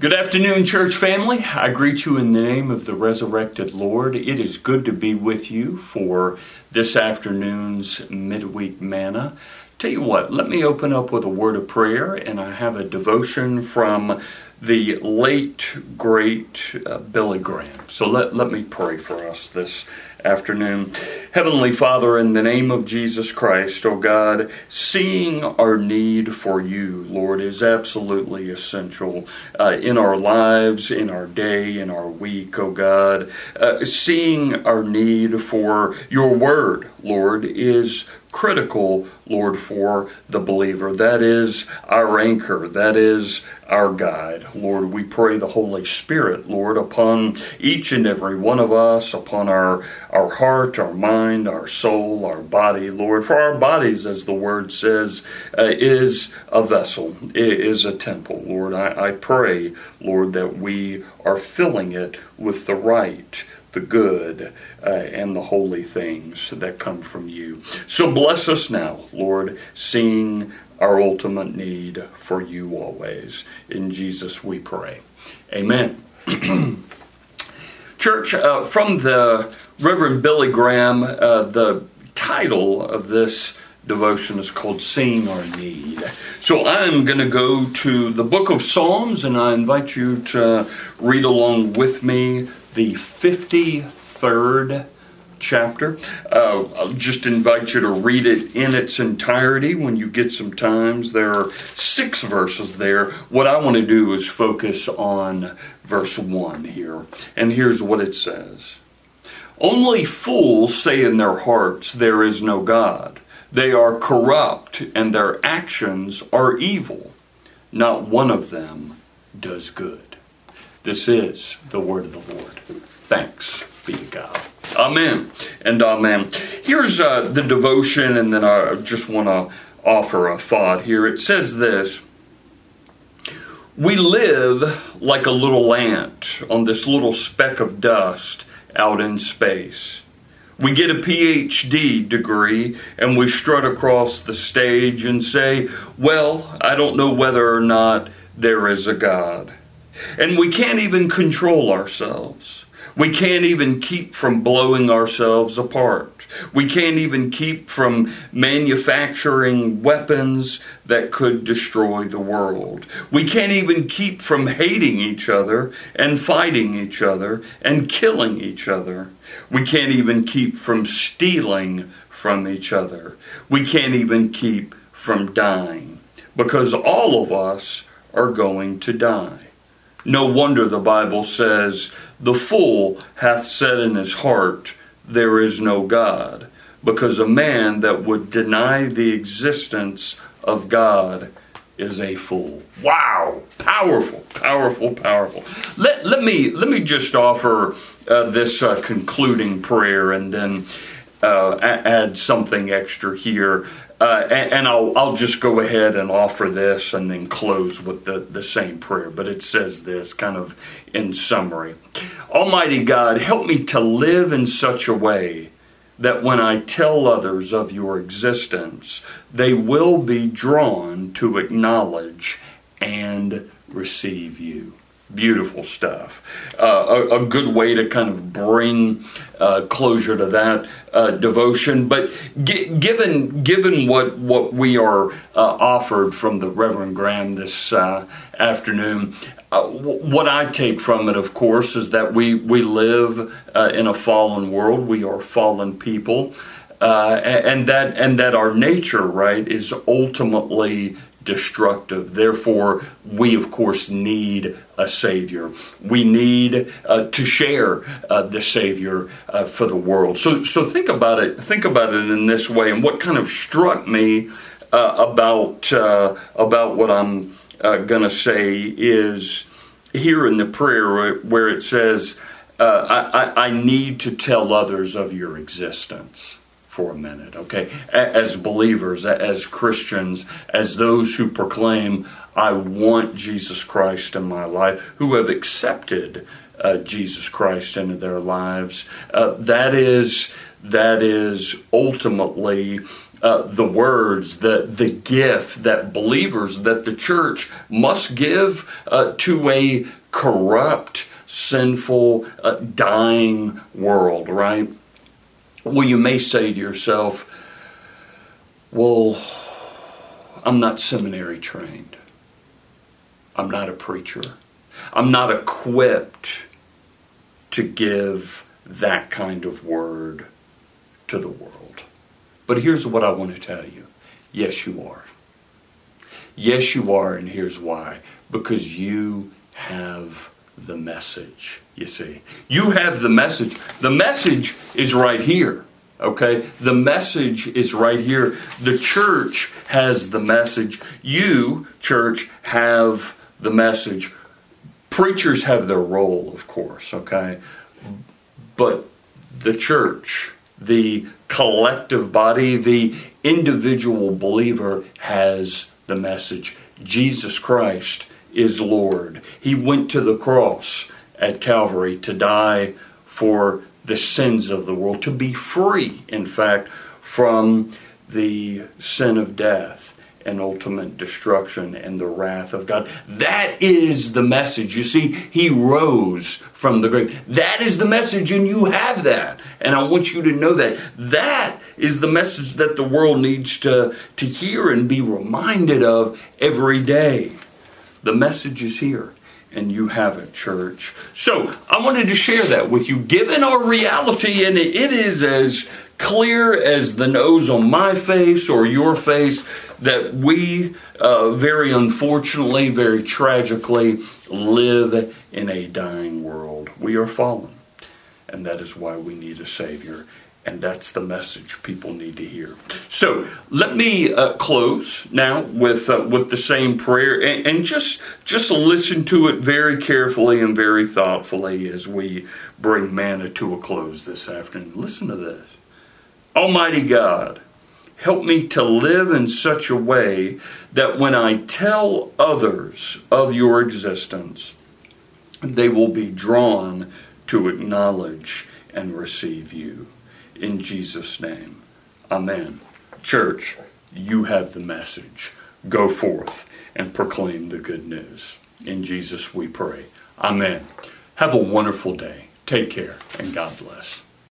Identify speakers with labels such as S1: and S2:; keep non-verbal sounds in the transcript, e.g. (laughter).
S1: Good afternoon, church family. I greet you in the name of the resurrected Lord. It is good to be with you for this afternoon's midweek manna. Tell you what, let me open up with a word of prayer, and I have a devotion from the late, great uh, Billy Graham. So let, let me pray for us this afternoon. Heavenly Father, in the name of Jesus Christ, O oh God, seeing our need for you, Lord, is absolutely essential uh, in our lives, in our day, in our week, O oh God. Uh, seeing our need for your word, Lord, is critical, Lord, for the believer. That is our anchor. That is our guide. Lord, we pray the Holy Spirit, Lord, upon each and every one of us, upon our, our heart, our mind, our soul, our body, Lord. For our bodies, as the word says, uh, is a vessel, is a temple, Lord. I, I pray, Lord, that we are filling it with the right the good uh, and the holy things that come from you. So bless us now, Lord, seeing our ultimate need for you always. In Jesus we pray. Amen. (clears throat) Church, uh, from the Reverend Billy Graham, uh, the title of this devotion is called Seeing Our Need. So I'm going to go to the book of Psalms and I invite you to read along with me the 53rd chapter. Uh, I'll just invite you to read it in its entirety when you get some times. There are six verses there. What I want to do is focus on verse 1 here. And here's what it says Only fools say in their hearts, There is no God. They are corrupt, and their actions are evil. Not one of them does good. This is the word of the Lord. Thanks be to God. Amen and amen. Here's uh, the devotion, and then I just want to offer a thought here. It says this We live like a little ant on this little speck of dust out in space. We get a PhD degree and we strut across the stage and say, Well, I don't know whether or not there is a God. And we can't even control ourselves. We can't even keep from blowing ourselves apart. We can't even keep from manufacturing weapons that could destroy the world. We can't even keep from hating each other and fighting each other and killing each other. We can't even keep from stealing from each other. We can't even keep from dying because all of us are going to die. No wonder the Bible says, The fool hath said in his heart, There is no God, because a man that would deny the existence of God is a fool. Wow! Powerful, powerful, powerful. Let, let, me, let me just offer uh, this uh, concluding prayer and then uh, add something extra here. Uh, and, and I'll, I'll just go ahead and offer this and then close with the, the same prayer. But it says this kind of in summary Almighty God, help me to live in such a way that when I tell others of your existence, they will be drawn to acknowledge and receive you. Beautiful stuff. Uh, a, a, good way to kind of bring uh, closure to that uh, devotion. But g- given given what what we are uh, offered from the Reverend Graham this uh, afternoon, uh, what I take from it, of course, is that we we live in a fallen world. We are fallen people. and that and that our nature, right, is ultimately destructive. Therefore, we of course need a Savior. We need uh, to share uh, the Savior uh, for the world. So, so think about it. Think about it in this way. And what kind of struck me uh, about uh, about what I'm uh, going to say is here in the prayer where it says, I, I, I need to tell others of your existence for a minute, okay? As believers, as Christians, as those who proclaim, I want Jesus Christ in my life, who have accepted uh, Jesus Christ into their lives, uh, that is that is ultimately uh, the words, the, the gift that believers, that the church must give uh, to a corrupt, sinful, uh, dying world, right? Well, you may say to yourself, well, I'm not seminary trained. I'm not a preacher. I'm not equipped to give that kind of word to the world. But here's what I want to tell you yes, you are. Yes, you are, and here's why because you have the message, you see. You have the message. The message is right here. Okay? The message is right here. The church has the message. You, church, have the message. Preachers have their role, of course, okay? But the church, the collective body, the individual believer has the message. Jesus Christ is Lord. He went to the cross at Calvary to die for the sins of the world, to be free, in fact, from the sin of death and ultimate destruction and the wrath of God. That is the message. You see, He rose from the grave. That is the message, and you have that. And I want you to know that. That is the message that the world needs to, to hear and be reminded of every day. The message is here and you have it, church. So I wanted to share that with you, given our reality, and it is as clear as the nose on my face or your face that we, uh, very unfortunately, very tragically, live in a dying world. We are fallen, and that is why we need a Savior. And that's the message people need to hear. So let me uh, close now with uh, with the same prayer, and, and, just just listen to it very carefully and very thoughtfully as we bring manna to a close this afternoon. Listen to this, Almighty God, help me to live in such a way that when I tell others of Your existence, they will be drawn to acknowledge and receive You in Jesus' name. Amen. Church, you have the message. Go forth and proclaim the good news. In Jesus we pray. Amen. Have a wonderful day. Take care and God bless.